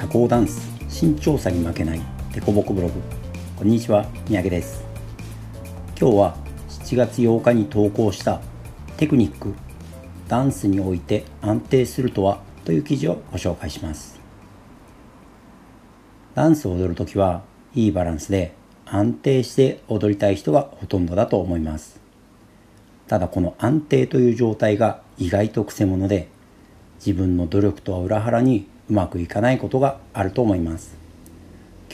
社交ダンス身長差に負けないデコボコブログ。こんにちは三宅です。今日は7月8日に投稿したテクニックダンスにおいて安定するとはという記事をご紹介します。ダンスを踊るときはいいバランスで安定して踊りたい人がほとんどだと思います。ただこの安定という状態が意外とくせ者で自分の努力とは裏腹にうまくいかないことがあると思います。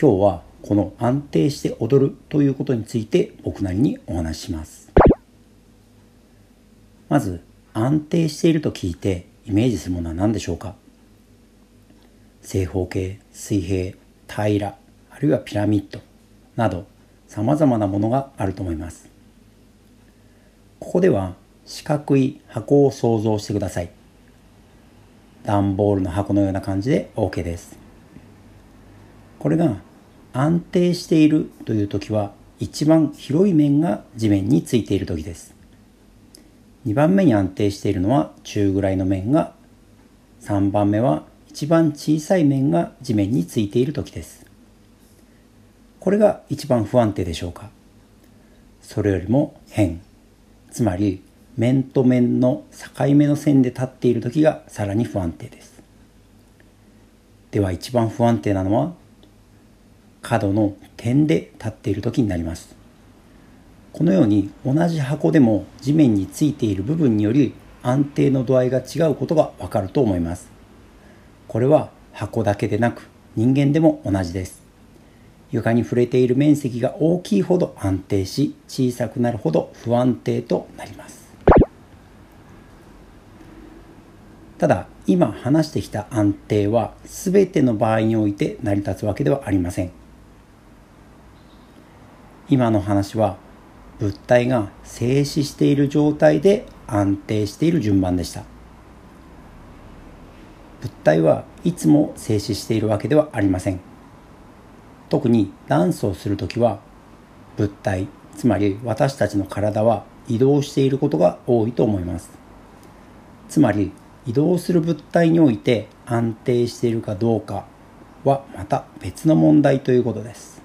今日はこの安定して踊るということについて僕なりにお話しします。まず安定していると聞いてイメージするものは何でしょうか？正方形水平平らあるいはピラミッドなどさまざまなものがあると思います。ここでは四角い箱を想像してください。段ボールの箱のような感じで OK です。これが安定しているという時は一番広い面が地面についている時です。2番目に安定しているのは中ぐらいの面が3番目は一番小さい面が地面についている時です。これが一番不安定でしょうか。それよりも変。つまり面と面の境目の線で立っている時がさらに不安定です。では一番不安定なのは角の点で立っている時になります。このように同じ箱でも地面についている部分により安定の度合いが違うことがわかると思います。これは箱だけでなく人間でも同じです。床に触れている面積が大きいほど安定し小さくなるほど不安定となります。ただ今話してきた安定は全ての場合において成り立つわけではありません。今の話は物体が静止している状態で安定している順番でした。物体はいつも静止しているわけではありません。特にダンスをするときは物体つまり私たちの体は移動していることが多いと思います。つまり移動する物体において安定しているかどうかはまた別の問題ということです。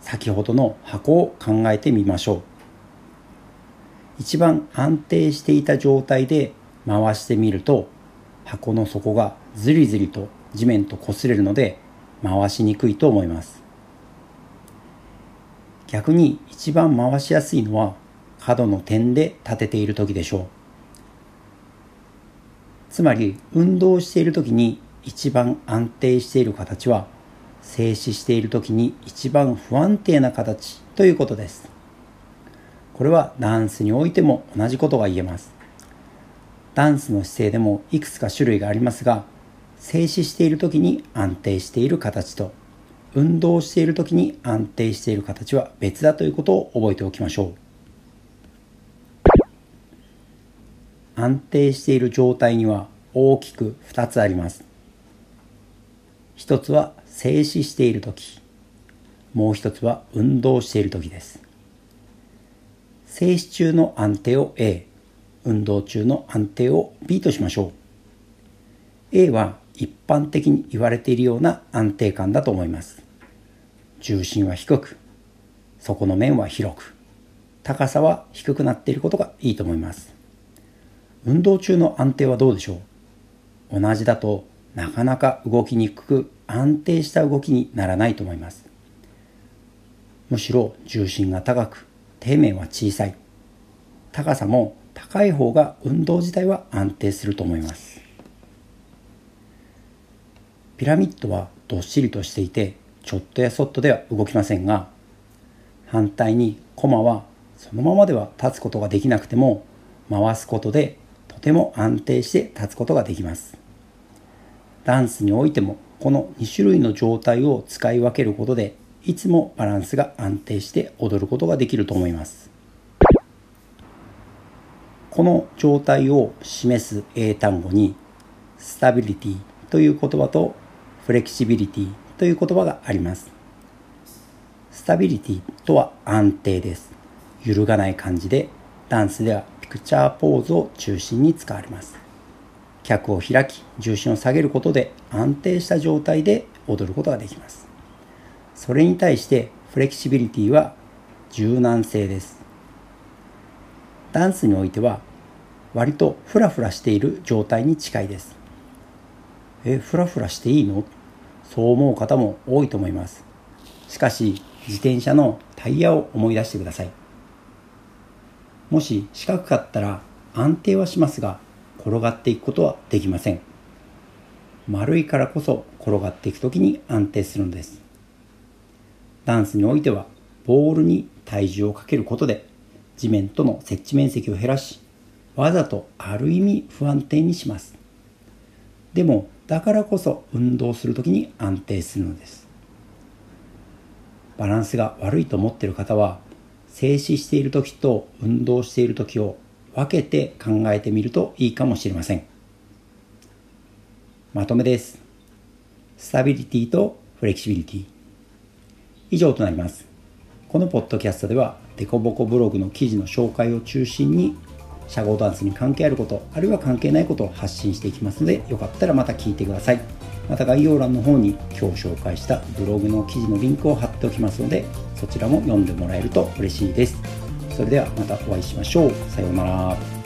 先ほどの箱を考えてみましょう。一番安定していた状態で回してみると箱の底がずりずりと地面と擦れるので回しにくいと思います。逆に一番回しやすいのは角の点で立てている時でしょう。つまり運動している時に一番安定している形は静止している時に一番不安定な形ということです。これはダンスにおいても同じことが言えます。ダンスの姿勢でもいくつか種類がありますが静止している時に安定している形と運動している時に安定している形は別だということを覚えておきましょう。安定している状態には大きく2つあります。一つは静止している時。もう一つは運動している時です。静止中の安定を A 運動中の安定を B としましょう。A は一般的に言われているような安定感だと思います。重心は低く。底の面は広く。高さは低くなっていることがいいと思います。運動中の安定はどうでしょう？同じだとなかなか動きにくく安定した動きにならないと思います。むしろ重心が高く底面は小さい。高さも高い方が運動自体は安定すると思います。ピラミッドはどっしりとしていてちょっとやそっとでは動きませんが反対にコマはそのままでは立つことができなくても回すことでとても安定して立つことができます。ダンスにおいてもこの2種類の状態を使い分けることでいつもバランスが安定して踊ることができると思います。この状態を示す英単語にスタビリティという言葉とフレキシビリティという言葉があります。スタビリティとは安定です。揺るがない感じでダンスではピクチャーポーズを中心に使われます。脚を開き重心を下げることで安定した状態で踊ることができます。それに対してフレキシビリティは柔軟性です。ダンスにおいては割とフラフラしている状態に近いです。えフラフラしていいの？そう思う方も多いと思います。しかし自転車のタイヤを思い出してください。もし四角かったら安定はしますが転がっていくことはできません。丸いからこそ転がっていく時に安定するのです。ダンスにおいてはボールに体重をかけることで地面との接地面積を減らしわざとある意味不安定にします。でもだからこそ運動する時に安定するのです。バランスが悪いと思っている方は静止している時と運動している時を分けて考えてみるといいかもしれません。まとめです。スタビリティとフレキシビリティ以上となります。このポッドキャストではデコボコブログの記事の紹介を中心に社交ダンスに関係あることあるいは関係ないことを発信していきますのでよかったらまた聞いてください。また概要欄の方に今日紹介したブログの記事のリンクを貼っておきますのでそちらも読んでもらえると嬉しいです。それではまたお会いしましょう。さようなら。